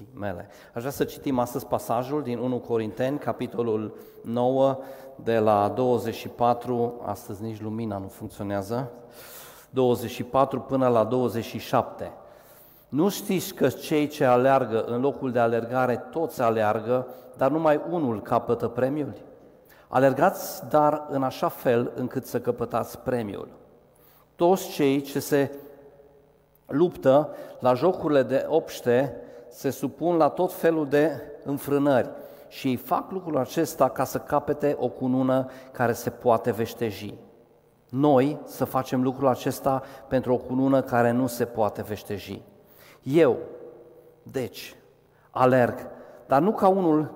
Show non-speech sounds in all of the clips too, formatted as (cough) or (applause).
vieții mele. Aș vrea să citim astăzi pasajul din 1 Corinteni, capitolul 9, de la 24, astăzi nici lumina nu funcționează, 24 până la 27. Nu știți că cei ce aleargă în locul de alergare toți aleargă, dar numai unul capătă premiul? Alergați, dar în așa fel încât să căpătați premiul. Toți cei ce se luptă la jocurile de obște se supun la tot felul de înfrânări și ei fac lucrul acesta ca să capete o cunună care se poate veșteji. Noi să facem lucrul acesta pentru o cunună care nu se poate veșteji. Eu, deci, alerg, dar nu ca unul,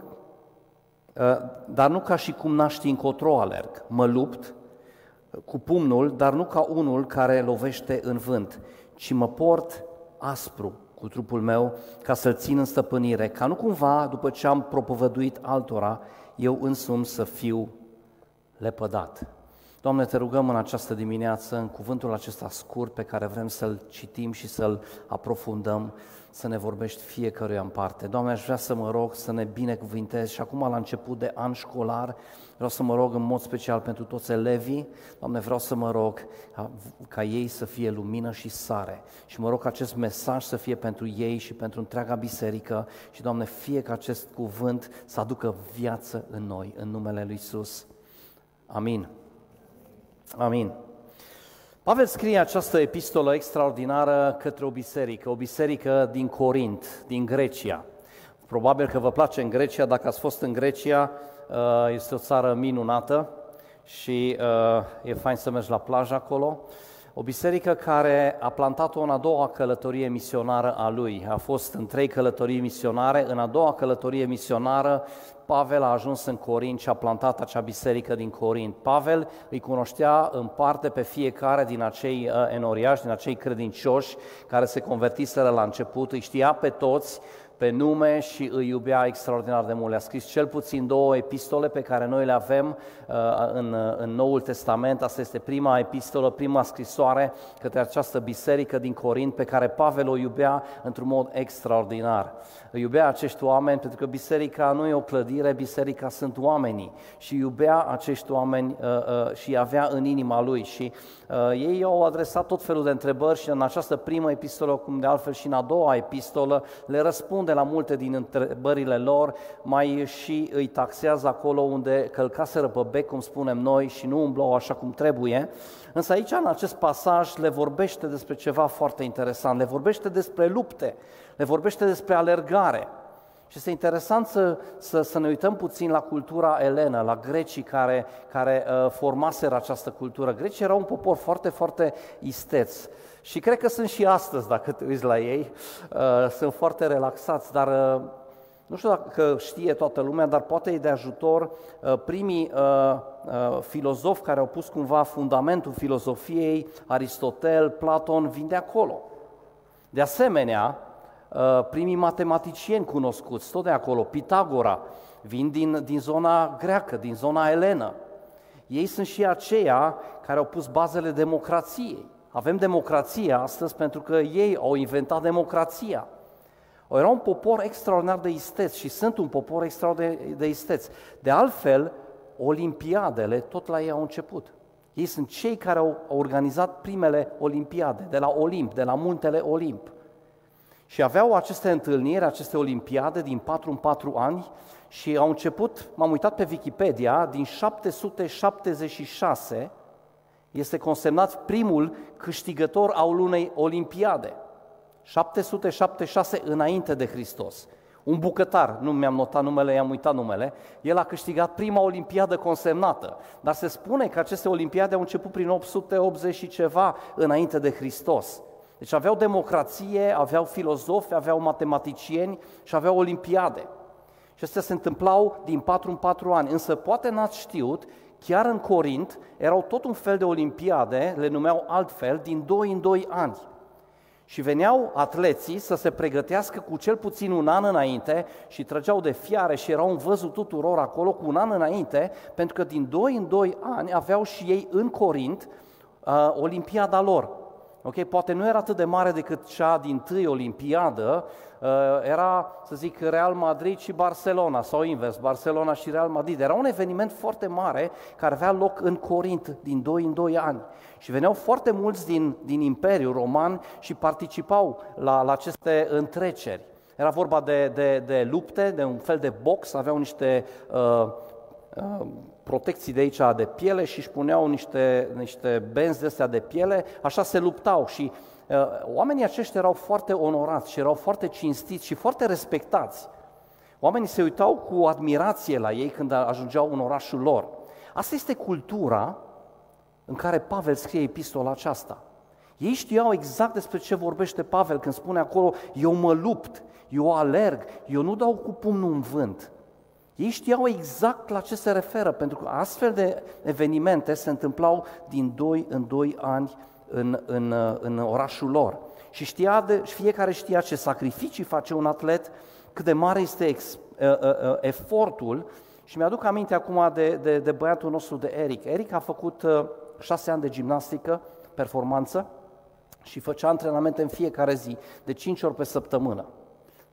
ă, dar nu ca și cum n-aș ști încotro alerg. Mă lupt cu pumnul, dar nu ca unul care lovește în vânt, ci mă port aspru cu trupul meu ca să-l țin în stăpânire, ca nu cumva, după ce am propovăduit altora, eu însumi să fiu lepădat. Doamne, te rugăm în această dimineață, în cuvântul acesta scurt pe care vrem să-l citim și să-l aprofundăm, să ne vorbești fiecăruia în parte. Doamne, aș vrea să mă rog să ne binecuvintezi și acum la început de an școlar vreau să mă rog în mod special pentru toți elevii. Doamne, vreau să mă rog ca, ca ei să fie lumină și sare și mă rog ca acest mesaj să fie pentru ei și pentru întreaga biserică și, Doamne, fie ca acest cuvânt să aducă viață în noi, în numele Lui Isus. Amin. Amin. Pavel scrie această epistolă extraordinară către o biserică, o biserică din Corint, din Grecia. Probabil că vă place în Grecia, dacă ați fost în Grecia, uh, este o țară minunată și uh, e fain să mergi la plajă acolo. O biserică care a plantat-o în a doua călătorie misionară a lui. A fost în trei călătorii misionare. În a doua călătorie misionară, Pavel a ajuns în Corint și a plantat acea biserică din Corint. Pavel îi cunoștea în parte pe fiecare din acei uh, enoriași, din acei credincioși care se convertiseră la început, îi știa pe toți pe nume și îi iubea extraordinar de mult. Le-a scris cel puțin două epistole pe care noi le avem uh, în, în Noul Testament. Asta este prima epistolă, prima scrisoare către această biserică din Corint pe care Pavel o iubea într-un mod extraordinar. Îi iubea acești oameni pentru că biserica nu e o clădire, biserica sunt oamenii și iubea acești oameni uh, uh, și avea în inima lui și ei au adresat tot felul de întrebări și în această primă epistolă, cum de altfel și în a doua epistolă, le răspunde la multe din întrebările lor, mai și îi taxează acolo unde călcaseră pe bec, cum spunem noi, și nu umblau așa cum trebuie. Însă aici, în acest pasaj, le vorbește despre ceva foarte interesant, le vorbește despre lupte, le vorbește despre alergare. Și este interesant să, să, să ne uităm puțin la cultura elenă, la grecii care, care uh, formaseră această cultură. Grecii erau un popor foarte, foarte isteț. Și cred că sunt și astăzi, dacă te uiți la ei, uh, sunt foarte relaxați, dar uh, nu știu dacă știe toată lumea, dar poate e de ajutor uh, primii filozofi care au pus cumva fundamentul filozofiei, Aristotel, Platon, vin de acolo. De asemenea, primii matematicieni cunoscuți, tot de acolo, Pitagora, vin din, din zona greacă, din zona elenă. Ei sunt și aceia care au pus bazele democrației. Avem democrație astăzi pentru că ei au inventat democrația. Era un popor extraordinar de isteț și sunt un popor extraordinar de isteț. De altfel, olimpiadele tot la ei au început. Ei sunt cei care au organizat primele olimpiade, de la Olimp, de la muntele Olimp. Și aveau aceste întâlniri, aceste olimpiade din 4 în 4 ani și au început, m-am uitat pe Wikipedia, din 776 este consemnat primul câștigător al unei olimpiade. 776 înainte de Hristos. Un bucătar, nu mi-am notat numele, i-am uitat numele, el a câștigat prima olimpiadă consemnată. Dar se spune că aceste olimpiade au început prin 880 și ceva înainte de Hristos. Deci aveau democrație, aveau filozofi, aveau matematicieni și aveau olimpiade. Și astea se întâmplau din 4 în 4 ani. Însă poate n-ați știut Chiar în Corint erau tot un fel de olimpiade, le numeau altfel, din 2 în 2 ani. Și veneau atleții să se pregătească cu cel puțin un an înainte și trăgeau de fiare și erau în văzul tuturor acolo cu un an înainte, pentru că din 2 în 2 ani aveau și ei în Corint uh, olimpiada lor. Ok? Poate nu era atât de mare decât cea din tâi olimpiadă, uh, era, să zic, Real Madrid și Barcelona, sau invers, Barcelona și Real Madrid. Era un eveniment foarte mare care avea loc în Corint din 2 în 2 ani. Și veneau foarte mulți din, din Imperiul Roman și participau la, la aceste întreceri. Era vorba de, de, de lupte, de un fel de box, aveau niște uh, uh, protecții de aici de piele și își puneau niște, niște benzi de astea de piele, așa se luptau și uh, oamenii aceștia erau foarte onorați și erau foarte cinstiți și foarte respectați. Oamenii se uitau cu admirație la ei când ajungeau în orașul lor. Asta este cultura în care Pavel scrie epistola aceasta. Ei știau exact despre ce vorbește Pavel când spune acolo, eu mă lupt, eu alerg, eu nu dau cu pumnul în vânt. Ei știau exact la ce se referă, pentru că astfel de evenimente se întâmplau din 2 în 2 ani în, în, în orașul lor. Și știa de, fiecare știa ce sacrificii face un atlet, cât de mare este ex, uh, uh, uh, efortul. Și mi-aduc aminte acum de, de, de băiatul nostru, de Eric. Eric a făcut uh, șase ani de gimnastică, performanță, și făcea antrenamente în fiecare zi, de 5 ori pe săptămână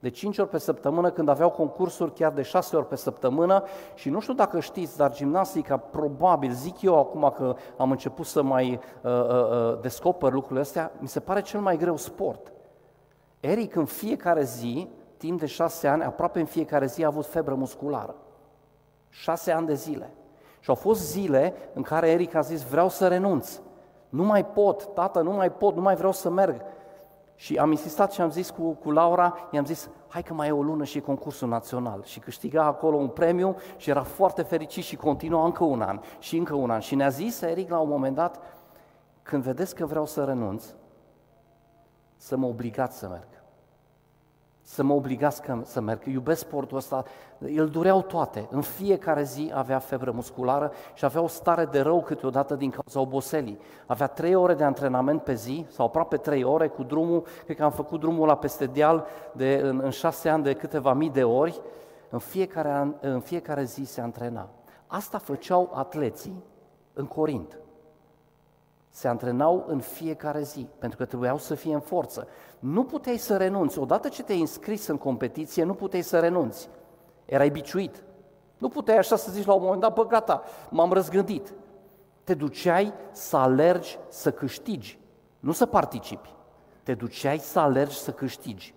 de 5 ori pe săptămână, când aveau concursuri chiar de 6 ori pe săptămână și nu știu dacă știți, dar gimnastica probabil, zic eu acum că am început să mai uh, uh, uh, descoper lucrurile astea, mi se pare cel mai greu sport. Eric în fiecare zi, timp de 6 ani, aproape în fiecare zi a avut febră musculară. 6 ani de zile. Și au fost zile în care Eric a zis, vreau să renunț. Nu mai pot, tată, nu mai pot, nu mai vreau să merg. Și am insistat și am zis cu, cu Laura, i-am zis, hai că mai e o lună și e concursul național. Și câștiga acolo un premiu și era foarte fericit și continua încă un an și încă un an. Și ne-a zis Eric la un moment dat, când vedeți că vreau să renunț, să mă obligați să merg să mă obligați să merg. Iubesc sportul ăsta, îl dureau toate. În fiecare zi avea febră musculară și avea o stare de rău câteodată din cauza oboselii. Avea trei ore de antrenament pe zi, sau aproape trei ore cu drumul, cred că am făcut drumul la peste deal de, în, în șase ani de câteva mii de ori. În fiecare, an, în fiecare zi se antrena. Asta făceau atleții în Corint se antrenau în fiecare zi, pentru că trebuiau să fie în forță. Nu puteai să renunți. Odată ce te-ai înscris în competiție, nu puteai să renunți. Erai biciuit. Nu puteai așa să zici la un moment dat, bă, gata, m-am răzgândit. Te duceai să alergi să câștigi, nu să participi. Te duceai să alergi să câștigi.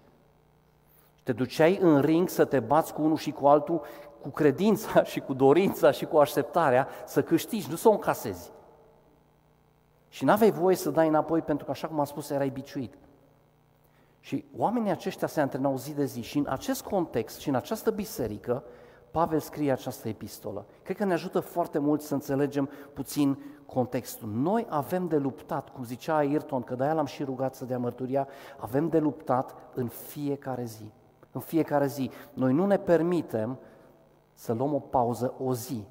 Te duceai în ring să te bați cu unul și cu altul, cu credința (laughs) și cu dorința și cu așteptarea să câștigi, nu să o încasezi. Și n-aveai voie să dai înapoi pentru că, așa cum am spus, erai biciuit. Și oamenii aceștia se antrenau zi de zi și în acest context și în această biserică, Pavel scrie această epistolă. Cred că ne ajută foarte mult să înțelegem puțin contextul. Noi avem de luptat, cum zicea Ayrton, că de-aia l-am și rugat să dea mărturia, avem de luptat în fiecare zi. În fiecare zi. Noi nu ne permitem să luăm o pauză o zi.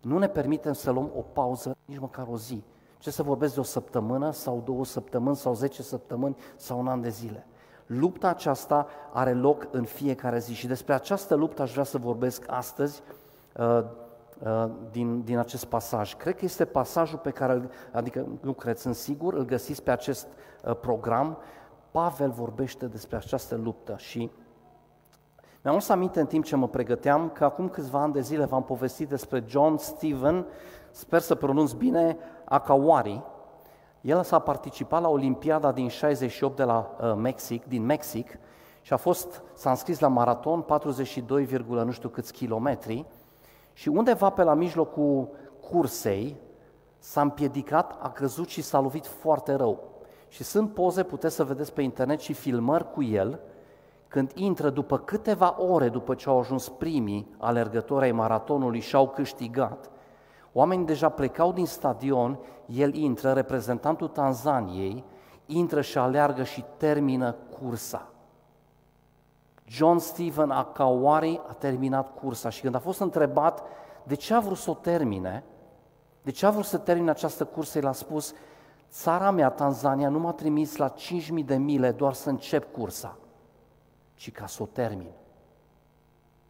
Nu ne permitem să luăm o pauză nici măcar o zi. Ce să vorbesc de o săptămână sau două săptămâni sau zece săptămâni sau un an de zile. Lupta aceasta are loc în fiecare zi și despre această luptă aș vrea să vorbesc astăzi uh, uh, din, din acest pasaj. Cred că este pasajul pe care, adică nu cred, sunt sigur, îl găsiți pe acest uh, program. Pavel vorbește despre această luptă și mi-am să aminte în timp ce mă pregăteam că acum câțiva ani de zile v-am povestit despre John Steven, sper să pronunț bine, Akawari. El s-a participat la Olimpiada din 68 de la uh, Mexic, din Mexic și a fost, s-a înscris la maraton 42, nu știu câți kilometri și undeva pe la mijlocul cursei s-a împiedicat, a căzut și s-a lovit foarte rău. Și sunt poze, puteți să vedeți pe internet și filmări cu el, când intră după câteva ore după ce au ajuns primii alergători ai maratonului și au câștigat, Oamenii deja plecau din stadion, el intră, reprezentantul Tanzaniei, intră și aleargă și termină cursa. John Stephen Akawari a terminat cursa și când a fost întrebat de ce a vrut să o termine, de ce a vrut să termine această cursă, el a spus, țara mea, Tanzania, nu m-a trimis la 5.000 de mile doar să încep cursa, ci ca să o termin.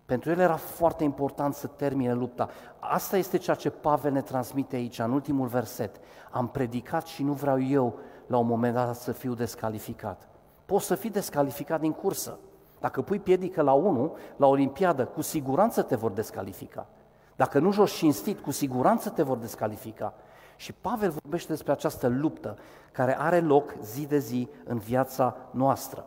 Pentru el era foarte important să termine lupta. Asta este ceea ce Pavel ne transmite aici, în ultimul verset. Am predicat și nu vreau eu, la un moment dat să fiu descalificat. Poți să fii descalificat din cursă. Dacă pui piedică la unul, la Olimpiadă, cu siguranță te vor descalifica. Dacă nu joci cinstit, cu siguranță te vor descalifica. Și Pavel vorbește despre această luptă care are loc zi de zi în viața noastră.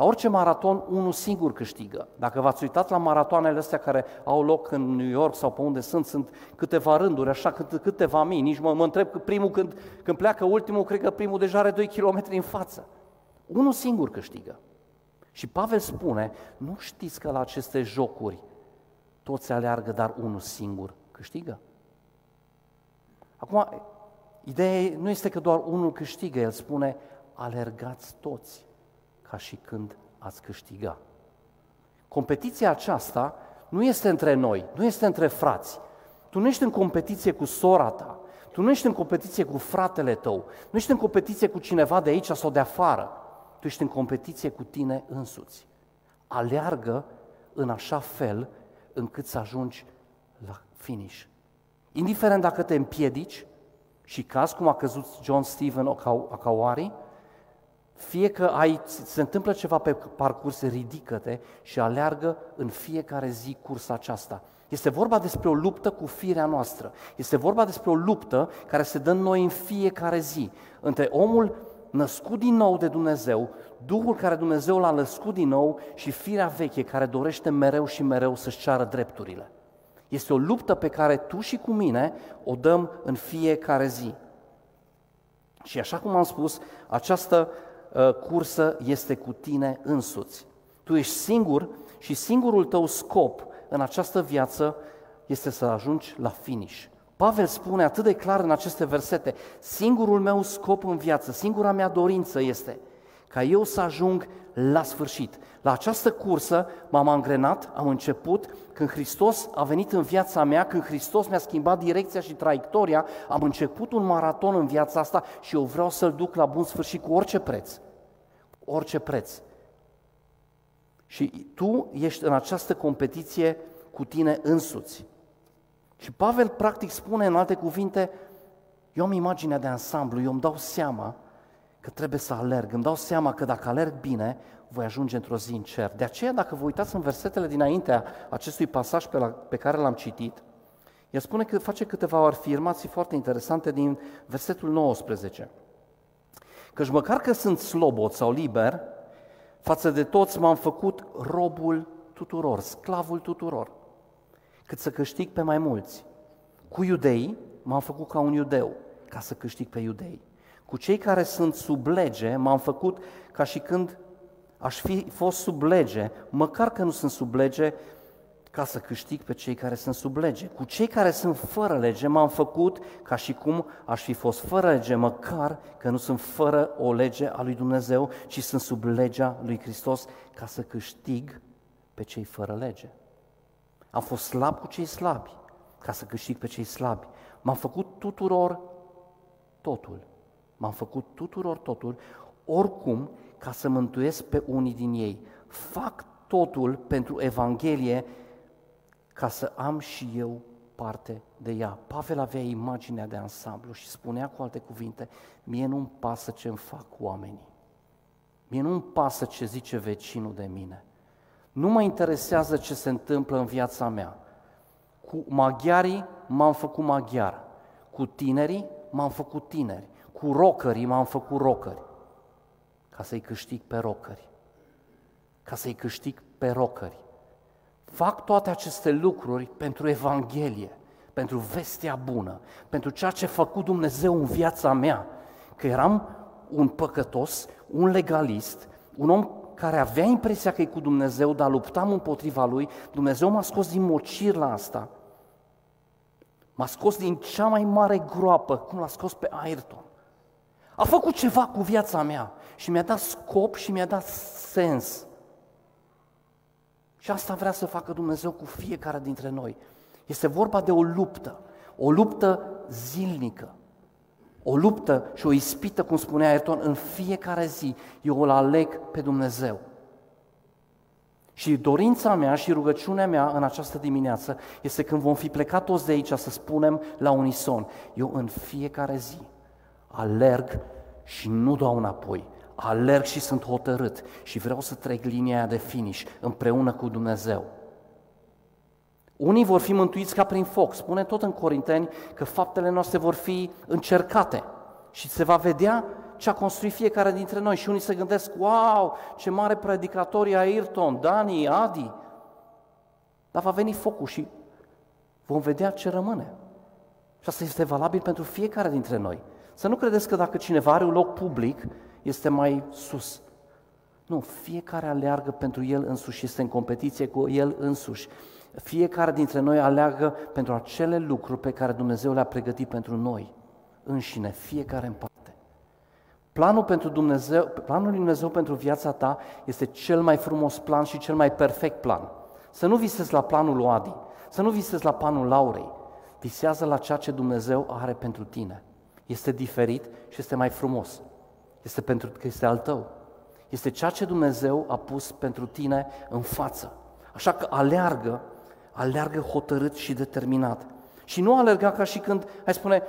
La orice maraton, unul singur câștigă. Dacă v-ați uitat la maratoanele astea care au loc în New York sau pe unde sunt, sunt câteva rânduri, așa câteva mii. Nici mă, mă întreb că primul, când, când pleacă ultimul, cred că primul deja are 2 km în față. Unul singur câștigă. Și Pavel spune, nu știți că la aceste jocuri toți aleargă, dar unul singur câștigă? Acum, ideea nu este că doar unul câștigă, el spune, alergați toți ca și când ați câștiga. Competiția aceasta nu este între noi, nu este între frați. Tu nu ești în competiție cu sora ta, tu nu ești în competiție cu fratele tău, nu ești în competiție cu cineva de aici sau de afară. Tu ești în competiție cu tine însuți. Aleargă în așa fel încât să ajungi la finish. Indiferent dacă te împiedici și caz cum a căzut John Stephen Akawari, fie că ai, se întâmplă ceva pe parcurs, ridică-te și aleargă în fiecare zi cursa aceasta. Este vorba despre o luptă cu firea noastră. Este vorba despre o luptă care se dă în noi în fiecare zi. Între omul născut din nou de Dumnezeu, Duhul care Dumnezeu l-a născut din nou și firea veche care dorește mereu și mereu să-și ceară drepturile. Este o luptă pe care tu și cu mine o dăm în fiecare zi. Și așa cum am spus, această uh, cursă este cu tine însuți. Tu ești singur și singurul tău scop în această viață este să ajungi la finish. Pavel spune atât de clar în aceste versete, singurul meu scop în viață, singura mea dorință este ca eu să ajung la sfârșit. La această cursă m-am angrenat, am început, când Hristos a venit în viața mea, când Hristos mi-a schimbat direcția și traiectoria, am început un maraton în viața asta și eu vreau să-l duc la bun sfârșit cu orice preț. Orice preț. Și tu ești în această competiție cu tine însuți. Și Pavel practic spune în alte cuvinte, eu am imaginea de ansamblu, eu îmi dau seama că trebuie să alerg, îmi dau seama că dacă alerg bine, voi ajunge într-o zi în cer. De aceea, dacă vă uitați în versetele dinaintea acestui pasaj pe, la, pe care l-am citit, el spune că face câteva afirmații foarte interesante din versetul 19. Căci măcar că sunt slobot sau liber, față de toți m-am făcut robul tuturor, sclavul tuturor cât să câștig pe mai mulți. Cu iudei m-am făcut ca un iudeu, ca să câștig pe iudei. Cu cei care sunt sub lege m-am făcut ca și când aș fi fost sub lege, măcar că nu sunt sub lege, ca să câștig pe cei care sunt sub lege. Cu cei care sunt fără lege m-am făcut ca și cum aș fi fost fără lege, măcar că nu sunt fără o lege a lui Dumnezeu, ci sunt sub legea lui Hristos, ca să câștig pe cei fără lege. Am fost slab cu cei slabi, ca să câștig pe cei slabi. M-am făcut tuturor totul. M-am făcut tuturor totul, oricum, ca să mântuiesc pe unii din ei. Fac totul pentru Evanghelie ca să am și eu parte de ea. Pavel avea imaginea de ansamblu și spunea cu alte cuvinte, mie nu-mi pasă ce-mi fac oamenii. Mie nu-mi pasă ce zice vecinul de mine. Nu mă interesează ce se întâmplă în viața mea. Cu maghiarii m-am făcut maghiar. Cu tinerii m-am făcut tineri. Cu rocării m-am făcut rocări. Ca să-i câștig pe rocări. Ca să-i câștig pe rocări. Fac toate aceste lucruri pentru Evanghelie, pentru vestea bună, pentru ceea ce a făcut Dumnezeu în viața mea. Că eram un păcătos, un legalist, un om care avea impresia că e cu Dumnezeu, dar luptam împotriva lui, Dumnezeu m-a scos din mocir la asta. M-a scos din cea mai mare groapă, cum l-a scos pe Ayrton. A făcut ceva cu viața mea și mi-a dat scop și mi-a dat sens. Și asta vrea să facă Dumnezeu cu fiecare dintre noi. Este vorba de o luptă, o luptă zilnică. O luptă și o ispită, cum spunea Ayrton, în fiecare zi. Eu îl aleg pe Dumnezeu. Și dorința mea și rugăciunea mea în această dimineață este când vom fi plecat toți de aici să spunem la unison, eu în fiecare zi alerg și nu dau înapoi. Alerg și sunt hotărât și vreau să trec linia aia de finish împreună cu Dumnezeu. Unii vor fi mântuiți ca prin foc. Spune tot în Corinteni că faptele noastre vor fi încercate și se va vedea ce a construit fiecare dintre noi. Și unii se gândesc, wow, ce mare predicator e Ayrton, Dani, Adi. Dar va veni focul și vom vedea ce rămâne. Și asta este valabil pentru fiecare dintre noi. Să nu credeți că dacă cineva are un loc public, este mai sus. Nu, fiecare aleargă pentru el însuși, este în competiție cu el însuși. Fiecare dintre noi aleargă pentru acele lucruri pe care Dumnezeu le-a pregătit pentru noi înșine, fiecare în parte. Planul, pentru Dumnezeu, planul lui Dumnezeu pentru viața ta este cel mai frumos plan și cel mai perfect plan. Să nu visezi la planul lui Adi, să nu visezi la planul Laurei, visează la ceea ce Dumnezeu are pentru tine. Este diferit și este mai frumos. Este pentru că este al tău. Este ceea ce Dumnezeu a pus pentru tine în față. Așa că aleargă, aleargă hotărât și determinat. Și nu alerga ca și când ai spune,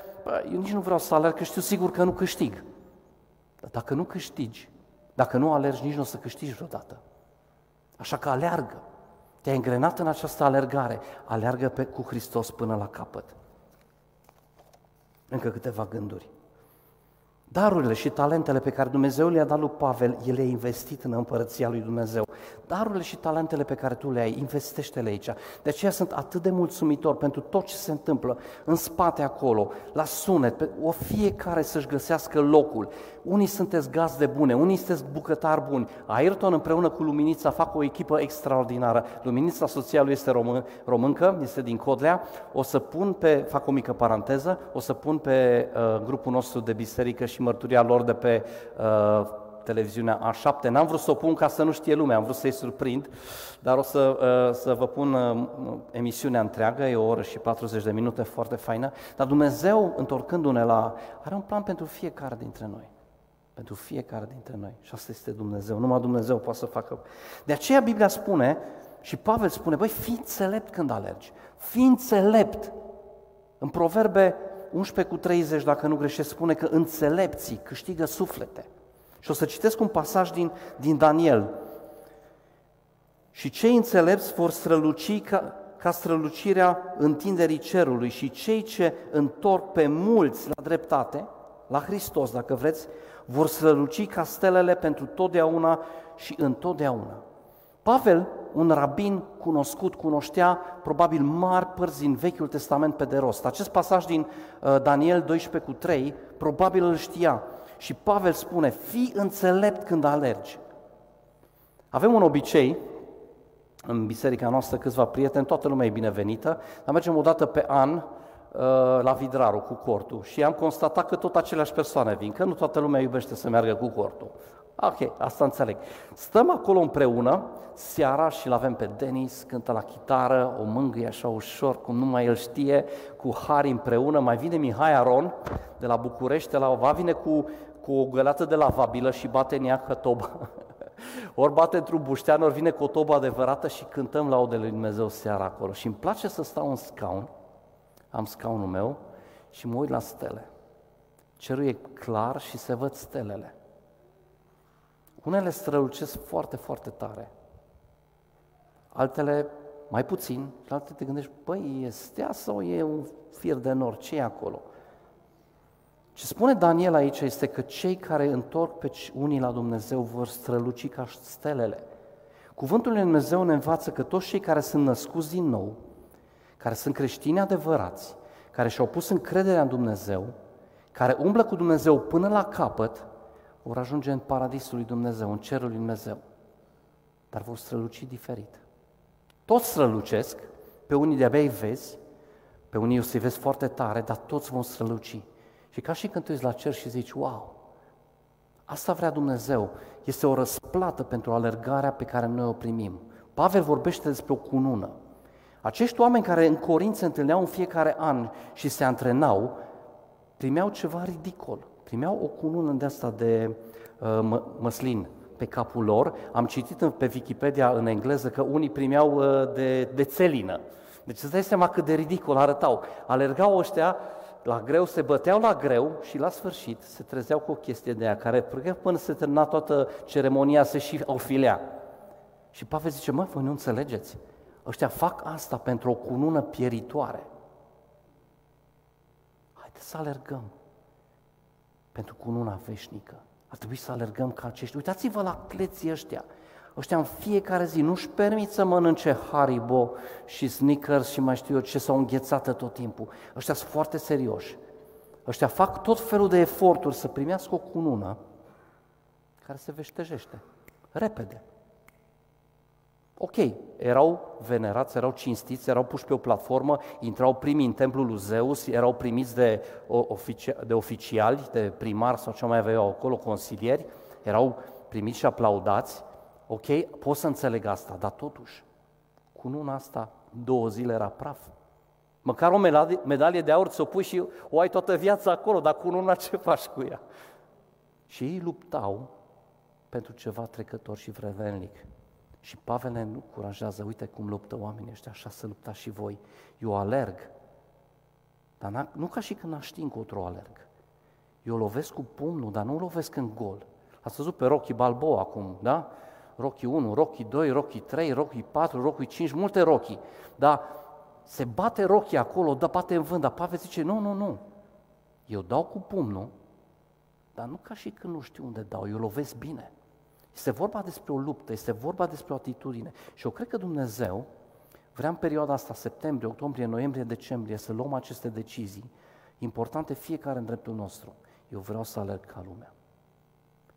eu nici nu vreau să alerg, că știu sigur că nu câștig. Dar dacă nu câștigi, dacă nu alergi, nici nu o să câștigi vreodată. Așa că aleargă. Te-ai îngrenat în această alergare. Aleargă pe, cu Hristos până la capăt. Încă câteva gânduri. Darurile și talentele pe care Dumnezeu le-a dat lui Pavel, el le-a investit în împărăția lui Dumnezeu. Darurile și talentele pe care tu le ai, investește-le aici. De aceea sunt atât de mulțumitor pentru tot ce se întâmplă în spate acolo, la sunet, pe, o fiecare să-și găsească locul. Unii sunteți gazde bune, unii sunteți bucătari buni. Ayrton împreună cu Luminița fac o echipă extraordinară. Luminița, soția lui este român, româncă, este din Codlea. O să pun pe, fac o mică paranteză, o să pun pe uh, grupul nostru de biserică și mărturia lor de pe uh, televiziunea A7. N-am vrut să o pun ca să nu știe lumea, am vrut să-i surprind, dar o să, uh, să vă pun uh, emisiunea întreagă, e o oră și 40 de minute, foarte faină. Dar Dumnezeu, întorcându-ne la... are un plan pentru fiecare dintre noi. Pentru fiecare dintre noi. Și asta este Dumnezeu. Numai Dumnezeu poate să facă. De aceea Biblia spune, și Pavel spune, băi, fii înțelept când alergi. Fii înțelept. În Proverbe 11 cu 30, dacă nu greșesc, spune că înțelepții câștigă suflete. Și o să citesc un pasaj din, din Daniel. Și cei înțelepți vor străluci ca, ca strălucirea întinderii cerului și cei ce întorc pe mulți la dreptate, la Hristos, dacă vreți, vor străluci ca stelele pentru totdeauna și întotdeauna. Pavel, un rabin cunoscut, cunoștea probabil mari părți din Vechiul Testament pe de rost. Acest pasaj din uh, Daniel 12 cu 3 probabil îl știa. Și Pavel spune, fii înțelept când alergi. Avem un obicei, în biserica noastră câțiva prieteni, toată lumea e binevenită, dar mergem o dată pe an uh, la Vidraru cu cortul și am constatat că tot aceleași persoane vin, că nu toată lumea iubește să meargă cu cortul. Ok, asta înțeleg. Stăm acolo împreună, seara și l avem pe Denis, cântă la chitară, o mângâie așa ușor, cum numai el știe, cu Hari împreună. Mai vine Mihai Aron de la București, de la Ova, vine cu, cu o găleată de lavabilă și bate în ea toba. (laughs) ori bate într-un buștean, ori vine cu o tobă adevărată și cântăm laudele lui Dumnezeu seara acolo. Și îmi place să stau în scaun, am scaunul meu și mă uit la stele. Cerul e clar și se văd stelele. Unele strălucesc foarte, foarte tare. Altele mai puțin și altele te gândești, băi, e stea sau e un fir de nor? ce e acolo? Ce spune Daniel aici este că cei care întorc pe unii la Dumnezeu vor străluci ca stelele. Cuvântul lui Dumnezeu ne învață că toți cei care sunt născuți din nou, care sunt creștini adevărați, care și-au pus încrederea în Dumnezeu, care umblă cu Dumnezeu până la capăt, vor ajunge în paradisul lui Dumnezeu, în cerul lui Dumnezeu, dar vor străluci diferit. Toți strălucesc, pe unii de-abia îi vezi, pe unii o să-i vezi foarte tare, dar toți vom străluci. Și ca și când tu ești la cer și zici, wow, asta vrea Dumnezeu, este o răsplată pentru alergarea pe care noi o primim. Pavel vorbește despre o cunună. Acești oameni care în Corint se întâlneau în fiecare an și se antrenau, primeau ceva ridicol primeau o cunună de asta de uh, mă, măslin pe capul lor. Am citit pe Wikipedia în engleză că unii primeau uh, de, de țelină. Deci îți dai seama cât de ridicol arătau. Alergau ăștia la greu se băteau la greu și la sfârșit se trezeau cu o chestie de aia, care până se termina toată ceremonia se și ofilea. Și Pavel zice, mă, voi nu înțelegeți? Ăștia fac asta pentru o cunună pieritoare. Haideți să alergăm pentru cununa veșnică. Ar trebui să alergăm ca acești. Uitați-vă la cleții ăștia. Ăștia în fiecare zi nu-și permit să mănânce Haribo și Snickers și mai știu eu ce s-au înghețată tot timpul. Ăștia sunt foarte serioși. Ăștia fac tot felul de eforturi să primească o cunună care se veștejește. Repede. Ok, erau venerați, erau cinstiți, erau puși pe o platformă, intrau primii în templul lui Zeus, erau primiți de, ofici- de oficiali, de primar sau ce mai aveau acolo, consilieri, erau primiți și aplaudați. Ok, pot să înțeleg asta, dar totuși, cu luna asta, două zile era praf. Măcar o medalie de aur ți-o pui și o ai toată viața acolo, dar cu luna ce faci cu ea? Și ei luptau pentru ceva trecător și vrevenlic. Și Pavel ne încurajează, uite cum luptă oamenii ăștia, așa să luptați și voi. Eu alerg, dar nu ca și când aș încotro alerg. Eu lovesc cu pumnul, dar nu lovesc în gol. Ați văzut pe Rocky Balboa acum, da? Rocky 1, Rocky 2, Rocky 3, Rocky 4, Rocky 5, multe Rocky. Dar se bate Rocky acolo, dă bate în vânt, dar Pavel zice, nu, nu, nu. Eu dau cu pumnul, dar nu ca și când nu știu unde dau, eu lovesc bine. Este vorba despre o luptă, este vorba despre o atitudine. Și eu cred că Dumnezeu vrea în perioada asta, septembrie, octombrie, noiembrie, decembrie, să luăm aceste decizii importante fiecare în dreptul nostru. Eu vreau să alerg ca lumea.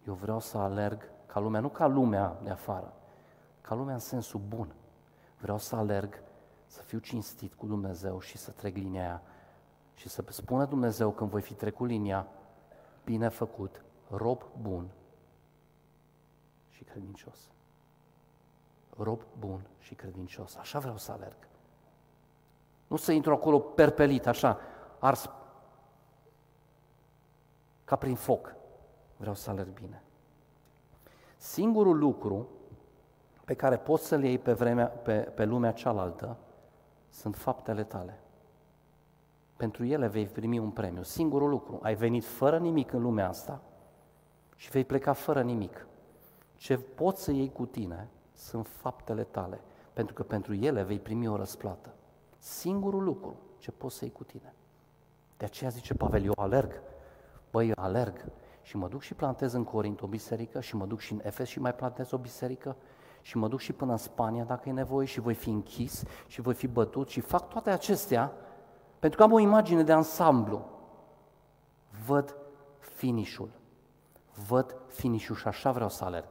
Eu vreau să alerg ca lumea, nu ca lumea de afară, ca lumea în sensul bun. Vreau să alerg, să fiu cinstit cu Dumnezeu și să trec linia aia și să spună Dumnezeu când voi fi trecut linia, bine făcut, rob bun și credincios. Rob bun și credincios. Așa vreau să alerg. Nu să intru acolo perpelit, așa, ars ca prin foc. Vreau să alerg bine. Singurul lucru pe care poți să-l iei pe, vremea, pe, pe lumea cealaltă sunt faptele tale. Pentru ele vei primi un premiu. Singurul lucru. Ai venit fără nimic în lumea asta și vei pleca fără nimic. Ce poți să iei cu tine sunt faptele tale, pentru că pentru ele vei primi o răsplată. Singurul lucru ce poți să iei cu tine. De aceea zice Pavel, eu alerg. Băi, eu alerg și mă duc și plantez în Corint o biserică și mă duc și în Efes și mai plantez o biserică și mă duc și până în Spania dacă e nevoie și voi fi închis și voi fi bătut și fac toate acestea pentru că am o imagine de ansamblu. Văd finișul. Văd finișul și așa vreau să alerg.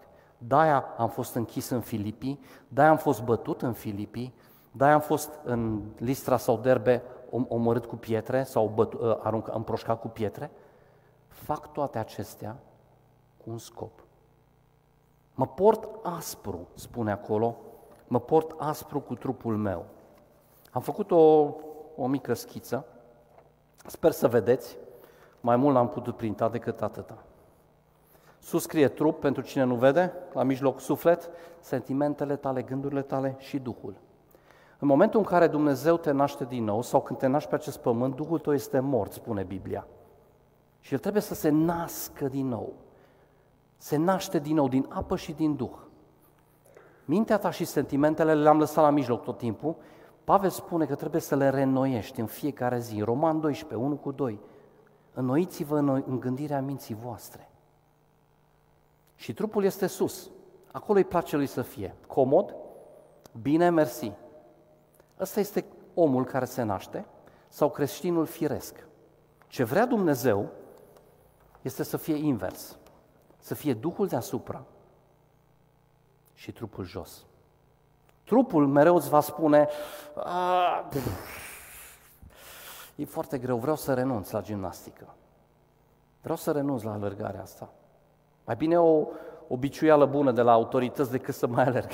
De-aia am fost închis în Filipii, de-aia am fost bătut în Filipii, de-aia am fost în Listra sau Derbe omorât cu pietre sau bătu, ă, arunc, împroșcat cu pietre. Fac toate acestea cu un scop. Mă port aspru, spune acolo, mă port aspru cu trupul meu. Am făcut o, o mică schiță, sper să vedeți, mai mult l-am putut printa decât atâta. Sus scrie trup, pentru cine nu vede, la mijloc suflet, sentimentele tale, gândurile tale și Duhul. În momentul în care Dumnezeu te naște din nou sau când te naști pe acest pământ, Duhul tău este mort, spune Biblia. Și el trebuie să se nască din nou. Se naște din nou din apă și din Duh. Mintea ta și sentimentele le-am lăsat la mijloc tot timpul. Pavel spune că trebuie să le reînnoiești în fiecare zi. Roman 12, 1 cu 2. Înnoiți-vă în gândirea minții voastre. Și trupul este sus. Acolo îi place lui să fie. Comod, bine, mersi. Ăsta este omul care se naște sau creștinul firesc. Ce vrea Dumnezeu este să fie invers. Să fie Duhul deasupra și trupul jos. Trupul mereu îți va spune, e foarte greu, vreau să renunț la gimnastică. Vreau să renunț la alergarea asta. Mai bine o, o biciuială bună de la autorități decât să mai alerg.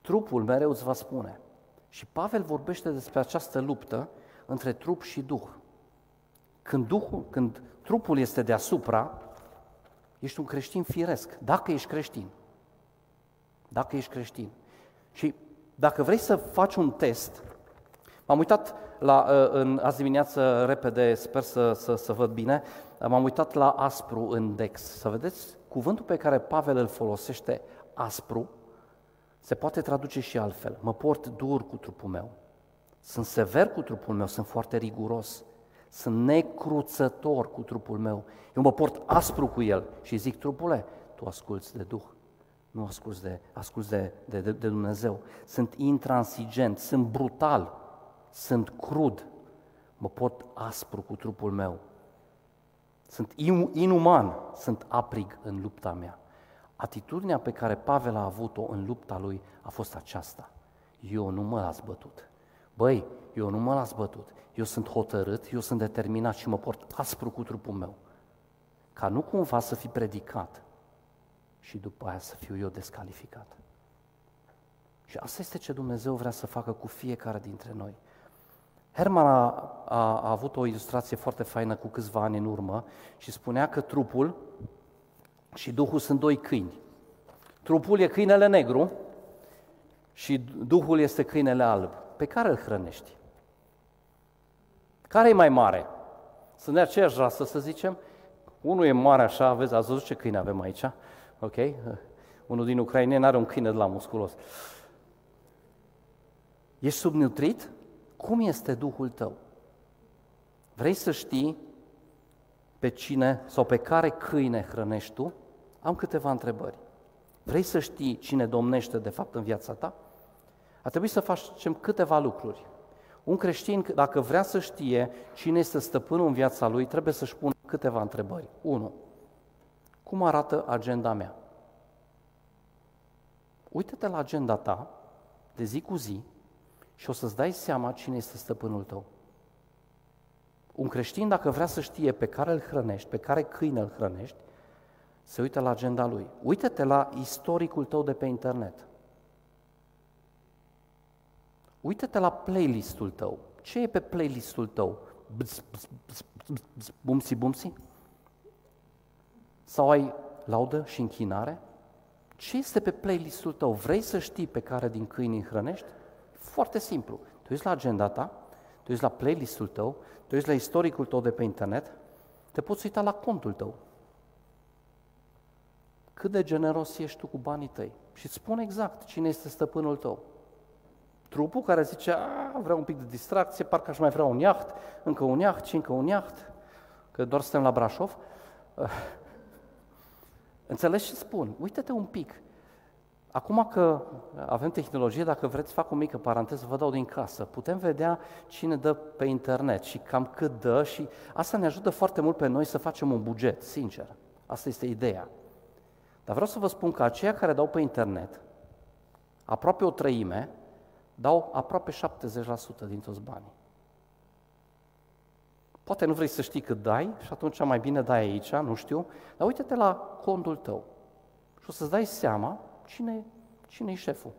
Trupul mereu îți va spune. Și Pavel vorbește despre această luptă între trup și duh. Când, duhul, când trupul este deasupra, ești un creștin firesc, dacă ești creștin. Dacă ești creștin. Și dacă vrei să faci un test, m-am uitat la, uh, în, azi dimineață, repede, sper să, să, să văd bine, m-am uitat la aspru în Dex. Să vedeți, cuvântul pe care Pavel îl folosește, aspru, se poate traduce și altfel. Mă port dur cu trupul meu. Sunt sever cu trupul meu, sunt foarte riguros. Sunt necruțător cu trupul meu. Eu mă port aspru cu el și zic, trupule, tu asculți de Duh, nu asculți de, asculți de, de, de, de Dumnezeu. Sunt intransigent, sunt brutal, sunt crud, mă pot aspru cu trupul meu. Sunt inuman, sunt aprig în lupta mea. Atitudinea pe care Pavel a avut-o în lupta lui a fost aceasta. Eu nu mă las bătut. Băi, eu nu mă las bătut. Eu sunt hotărât, eu sunt determinat și mă port aspru cu trupul meu. Ca nu cumva să fi predicat și după aia să fiu eu descalificat. Și asta este ce Dumnezeu vrea să facă cu fiecare dintre noi. Herman a, a, a avut o ilustrație foarte faină cu câțiva ani în urmă și spunea că trupul și Duhul sunt doi câini. Trupul e câinele negru și Duhul este câinele alb. Pe care îl hrănești? Care e mai mare? Sunt de aceeași rasă, să zicem. Unul e mare așa, vezi, ați văzut ce câine avem aici? Ok? (laughs) Unul din ucraineni are un câine de la musculos. Ești subnutrit? Cum este Duhul tău? Vrei să știi pe cine sau pe care câine hrănești tu? Am câteva întrebări. Vrei să știi cine domnește de fapt în viața ta? A trebuit să facem câteva lucruri. Un creștin, dacă vrea să știe cine este stăpânul în viața lui, trebuie să-și pună câteva întrebări. 1. Cum arată agenda mea? Uită-te la agenda ta de zi cu zi și o să-ți dai seama cine este stăpânul tău. Un creștin, dacă vrea să știe pe care îl hrănești, pe care câine îl hrănești, se uită la agenda lui. Uită-te la istoricul tău de pe internet. Uită-te la playlistul tău. Ce e pe playlistul tău? bumsi, bumsi? Sau ai laudă și închinare? Ce este pe playlistul tău? Vrei să știi pe care din câini hrănești? Foarte simplu. Tu ești la agenda ta, tu ești la playlistul tău, tu ești la istoricul tău de pe internet, te poți uita la contul tău. Cât de generos ești tu cu banii tăi și îți spune exact cine este stăpânul tău. Trupul care zice, a, vreau un pic de distracție, parcă aș mai vrea un iaht, încă un iaht și încă un iaht, că doar suntem la Brașov. (laughs) Înțelegi ce spun? Uită-te un pic. Acum că avem tehnologie, dacă vreți, fac o mică paranteză, vă dau din casă. Putem vedea cine dă pe internet și cam cât dă și asta ne ajută foarte mult pe noi să facem un buget, sincer. Asta este ideea. Dar vreau să vă spun că aceia care dau pe internet, aproape o treime, dau aproape 70% din toți banii. Poate nu vrei să știi cât dai și atunci mai bine dai aici, nu știu, dar uite-te la contul tău și o să-ți dai seama cine, cine e șeful.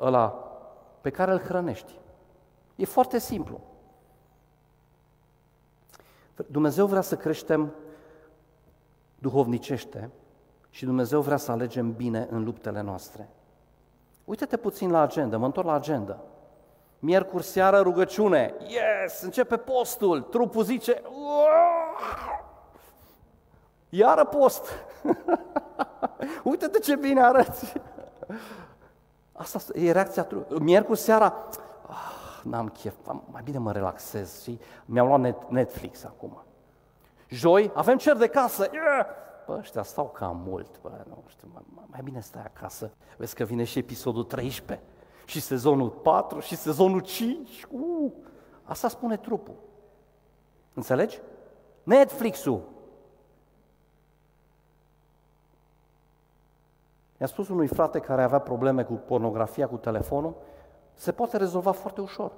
Ăla pe care îl hrănești. E foarte simplu. Dumnezeu vrea să creștem duhovnicește și Dumnezeu vrea să alegem bine în luptele noastre. Uite-te puțin la agenda, mă întorc la agenda. Miercuri seară rugăciune, yes, începe postul, trupul zice, iară post. (laughs) Uite-te ce bine arăți. Asta e reacția trupului. Miercuri seara, ah, n-am chef, mai bine mă relaxez și mi-am luat Netflix acum. Joi, avem cer de casă, yeah! bă, ăștia stau cam mult, bă, nu știu, mai bine stai acasă. Vezi că vine și episodul 13, și sezonul 4, și sezonul 5. Uh, asta spune trupul. Înțelegi? Netflix-ul. I-a spus unui frate care avea probleme cu pornografia, cu telefonul, se poate rezolva foarte ușor.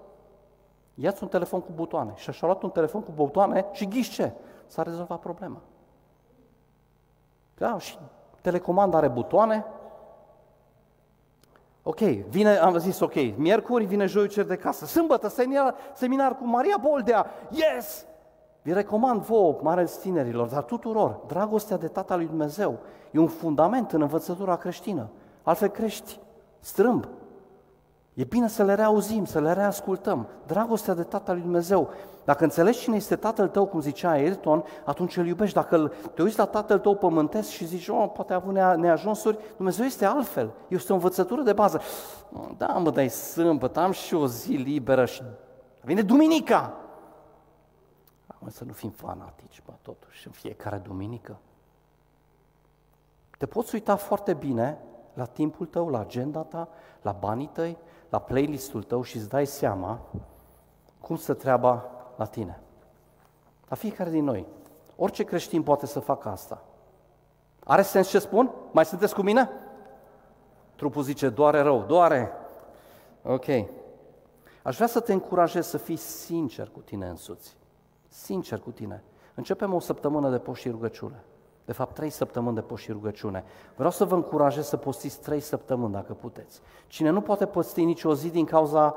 Ia-ți un telefon cu butoane și așa luat un telefon cu butoane și ghiși ce? S-a rezolvat problema. Da, și telecomanda are butoane. Ok, vine, am zis ok, miercuri vine joi cer de casă, sâmbătă seminar, seminar cu Maria Boldea, yes! Vi recomand vouă, mare tinerilor, dar tuturor, dragostea de Tata lui Dumnezeu e un fundament în învățătura creștină. Altfel crești strâmb. E bine să le reauzim, să le reascultăm. Dragostea de Tatăl lui Dumnezeu. Dacă înțelegi cine este Tatăl tău, cum zicea Ayrton, atunci îl iubești. Dacă te uiți la Tatăl tău pământesc și zici, oh, poate a avut neajunsuri, Dumnezeu este altfel. Este o învățătură de bază. Da, mă, dai sâmbătă, am și o zi liberă și vine duminica. Acum să nu fim fanatici, bă, totuși, în fiecare duminică. Te poți uita foarte bine la timpul tău, la agenda ta, la banii tăi, la playlistul tău și îți dai seama cum să treaba la tine. La fiecare din noi. Orice creștin poate să facă asta. Are sens ce spun? Mai sunteți cu mine? Trupul zice, doare rău, doare. Ok. Aș vrea să te încurajez să fii sincer cu tine însuți. Sincer cu tine. Începem o săptămână de post și rugăciune. De fapt, trei săptămâni de post și rugăciune. Vreau să vă încurajez să postiți trei săptămâni, dacă puteți. Cine nu poate posti nici o zi din cauza,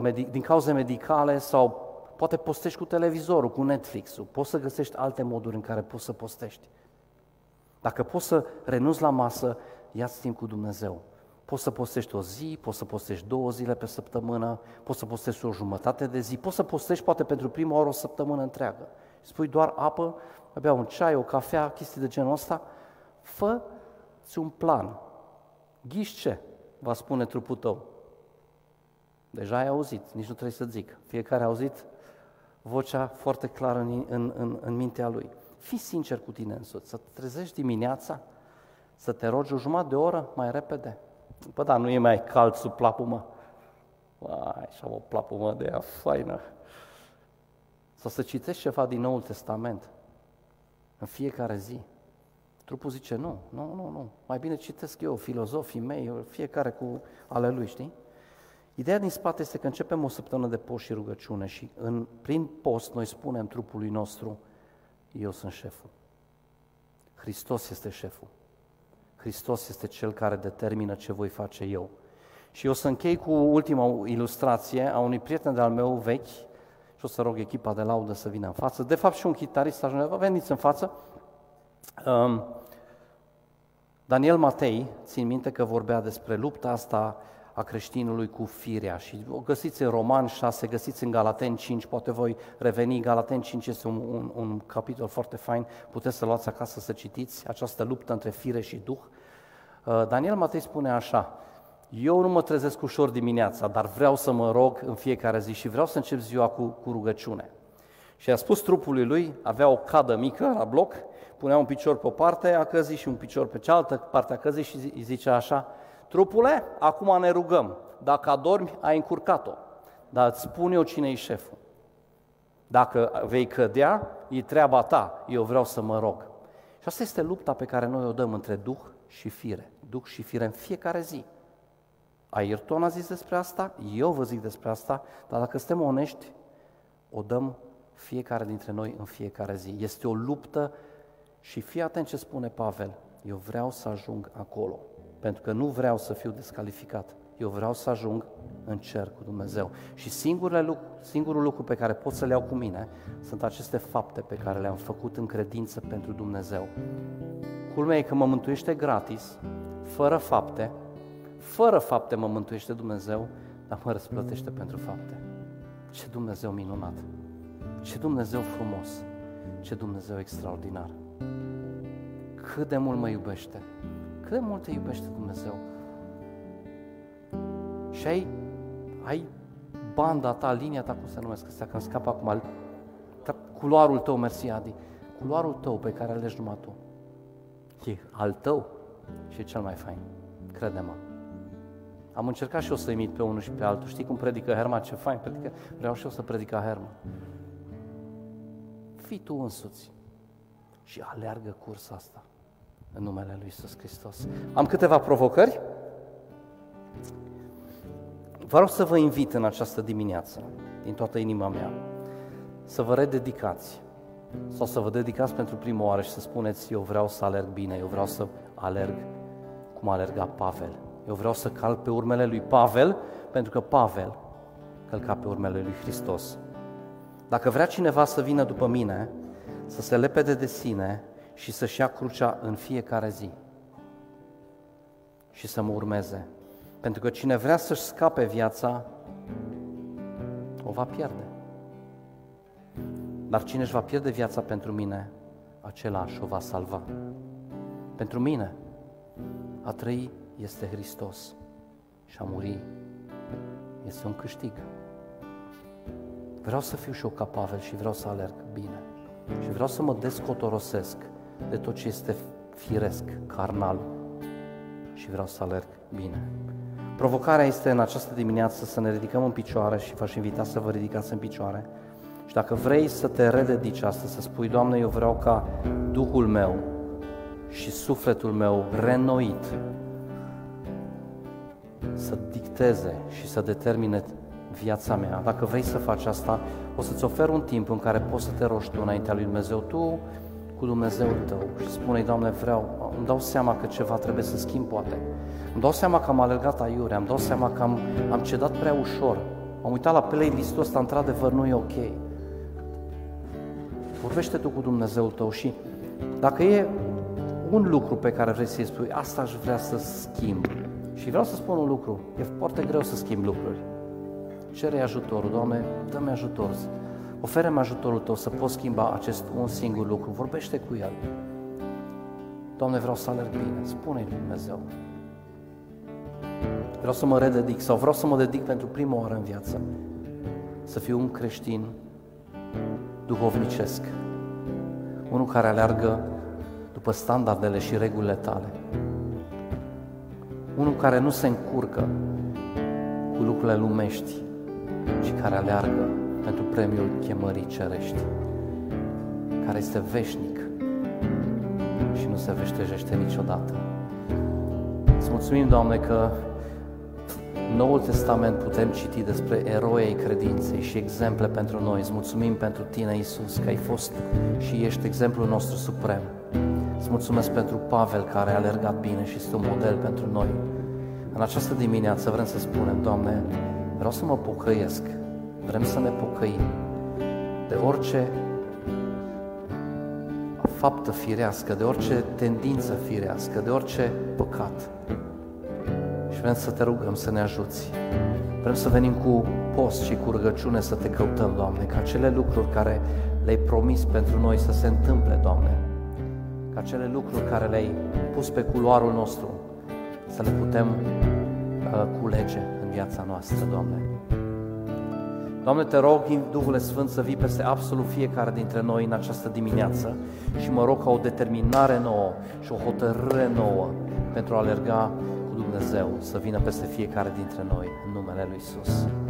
uh, din cauze medicale sau poate postești cu televizorul, cu Netflix-ul, poți să găsești alte moduri în care poți să postești. Dacă poți să renunți la masă, ia-ți timp cu Dumnezeu. Poți să postești o zi, poți să postești două zile pe săptămână, poți să postești o jumătate de zi, poți să postești poate pentru prima oară o săptămână întreagă. Spui doar apă, bea un ceai, o cafea, chestii de genul ăsta. Fă-ți un plan. Ghiși ce va spune trupul tău. Deja ai auzit, nici nu trebuie să zic. Fiecare a auzit vocea foarte clară în, în, în, în mintea lui. Fii sincer cu tine însuți, să te trezești dimineața, să te rogi o jumătate de oră mai repede. Bă, da, nu e mai cald sub plapumă. Vai, și am o plapumă de ea faină. Sau să citești ceva din Noul Testament în fiecare zi. Trupul zice, nu, nu, nu, nu, mai bine citesc eu, filozofii mei, fiecare cu ale lui, știi? Ideea din spate este că începem o săptămână de post și rugăciune și în, prin post noi spunem trupului nostru, eu sunt șeful. Hristos este șeful. Hristos este cel care determină ce voi face eu. Și o să închei cu ultima ilustrație a unui prieten de-al meu vechi, și o să rog echipa de laudă să vină în față. De fapt și un chitarist ajunge, veniți în față. Um, Daniel Matei, țin minte că vorbea despre lupta asta a creștinului cu firea și o găsiți în Roman 6, găsiți în Galaten 5, poate voi reveni, Galaten 5 este un, un, un capitol foarte fain, puteți să luați acasă să citiți această luptă între fire și duh. Uh, Daniel Matei spune așa, eu nu mă trezesc ușor dimineața, dar vreau să mă rog în fiecare zi și vreau să încep ziua cu, cu rugăciune. Și a spus trupului lui, avea o cadă mică la bloc, punea un picior pe o parte a căzii și un picior pe cealaltă parte a căzii și îi zicea așa, trupule, acum ne rugăm, dacă adormi, ai încurcat-o, dar îți spun eu cine e șeful. Dacă vei cădea, e treaba ta, eu vreau să mă rog. Și asta este lupta pe care noi o dăm între Duh și fire. Duh și fire în fiecare zi. Ayrton a zis despre asta, eu vă zic despre asta, dar dacă suntem onești, o dăm fiecare dintre noi în fiecare zi. Este o luptă și fii atent ce spune Pavel. Eu vreau să ajung acolo, pentru că nu vreau să fiu descalificat. Eu vreau să ajung în cer cu Dumnezeu. Și singurul lucru, singurul lucru pe care pot să le iau cu mine sunt aceste fapte pe care le-am făcut în credință pentru Dumnezeu. Culmea e că mă mântuiește gratis, fără fapte, fără fapte mă mântuiește Dumnezeu, dar mă răsplătește pentru fapte. Ce Dumnezeu minunat! Ce Dumnezeu frumos! Ce Dumnezeu extraordinar! Cât de mult mă iubește! Cât de mult te iubește Dumnezeu! Și ai, ai banda ta, linia ta, cum se numesc astea, că scapă acum, culoarul tău, mersi Adi, culoarul tău pe care alegi numai tu. E al tău și e cel mai fain, crede-mă. Am încercat și eu să imit pe unul și pe altul. Știi cum predică Herman? Ce fain predică. Vreau și eu să predic ca Herman. Fii tu însuți și aleargă cursa asta în numele Lui Iisus Hristos. Am câteva provocări. Vreau să vă invit în această dimineață, din toată inima mea, să vă rededicați sau să vă dedicați pentru prima oară și să spuneți eu vreau să alerg bine, eu vreau să alerg cum alerga Pavel eu vreau să calc pe urmele lui Pavel, pentru că Pavel călca pe urmele lui Hristos. Dacă vrea cineva să vină după mine, să se lepede de sine și să-și ia crucea în fiecare zi și să mă urmeze. Pentru că cine vrea să-și scape viața, o va pierde. Dar cine își va pierde viața pentru mine, același o va salva. Pentru mine, a trăi este Hristos și a muri este un câștig. Vreau să fiu și eu ca Pavel și vreau să alerg bine. Și vreau să mă descotorosesc de tot ce este firesc, carnal și vreau să alerg bine. Provocarea este în această dimineață să ne ridicăm în picioare și v-aș invita să vă ridicați în picioare. Și dacă vrei să te rededici astăzi, să spui, Doamne, eu vreau ca Duhul meu și sufletul meu renoit să dicteze și să determine viața mea. Dacă vrei să faci asta, o să-ți ofer un timp în care poți să te rogi tu înaintea lui Dumnezeu, tu cu Dumnezeu tău și spune Doamne, vreau, îmi dau seama că ceva trebuie să schimb poate. Îmi dau seama că am alergat aiure, îmi dau seama că am, am cedat prea ușor. Am uitat la playlistul ăsta, într-adevăr nu e ok. Vorbește tu cu Dumnezeu tău și dacă e un lucru pe care vrei să-i spui, asta aș vrea să schimb. Și vreau să spun un lucru, e foarte greu să schimb lucruri. Cere ajutorul, Doamne, dă-mi ajutor. Oferă-mi ajutorul Tău să pot schimba acest un singur lucru. Vorbește cu El. Doamne, vreau să alerg bine. Spune-i lui Dumnezeu. Vreau să mă rededic sau vreau să mă dedic pentru prima oară în viață. Să fiu un creștin duhovnicesc. Unul care aleargă după standardele și regulile tale. Unul care nu se încurcă cu lucrurile lumești, ci care aleargă pentru premiul chemării cerești, care este veșnic și nu se veștejește niciodată. Îți mulțumim, Doamne, că Noul Testament putem citi despre eroii credinței și exemple pentru noi. Îți mulțumim pentru Tine, Iisus, că ai fost și ești exemplul nostru suprem. Îți mulțumesc pentru Pavel care a alergat bine și este un model pentru noi. În această dimineață vrem să spunem, Doamne, vreau să mă pocăiesc, vrem să ne pocăim de orice faptă firească, de orice tendință firească, de orice păcat. Și vrem să te rugăm să ne ajuți. Vrem să venim cu post și cu rugăciune să te căutăm, Doamne, ca acele lucruri care le-ai promis pentru noi să se întâmple, Doamne, ca acele lucruri care le-ai pus pe culoarul nostru, să le putem uh, culege în viața noastră, Doamne. Doamne, te rog, Duhul Sfânt, să vii peste absolut fiecare dintre noi în această dimineață și mă rog ca o determinare nouă și o hotărâre nouă pentru a alerga cu Dumnezeu să vină peste fiecare dintre noi în numele Lui Isus.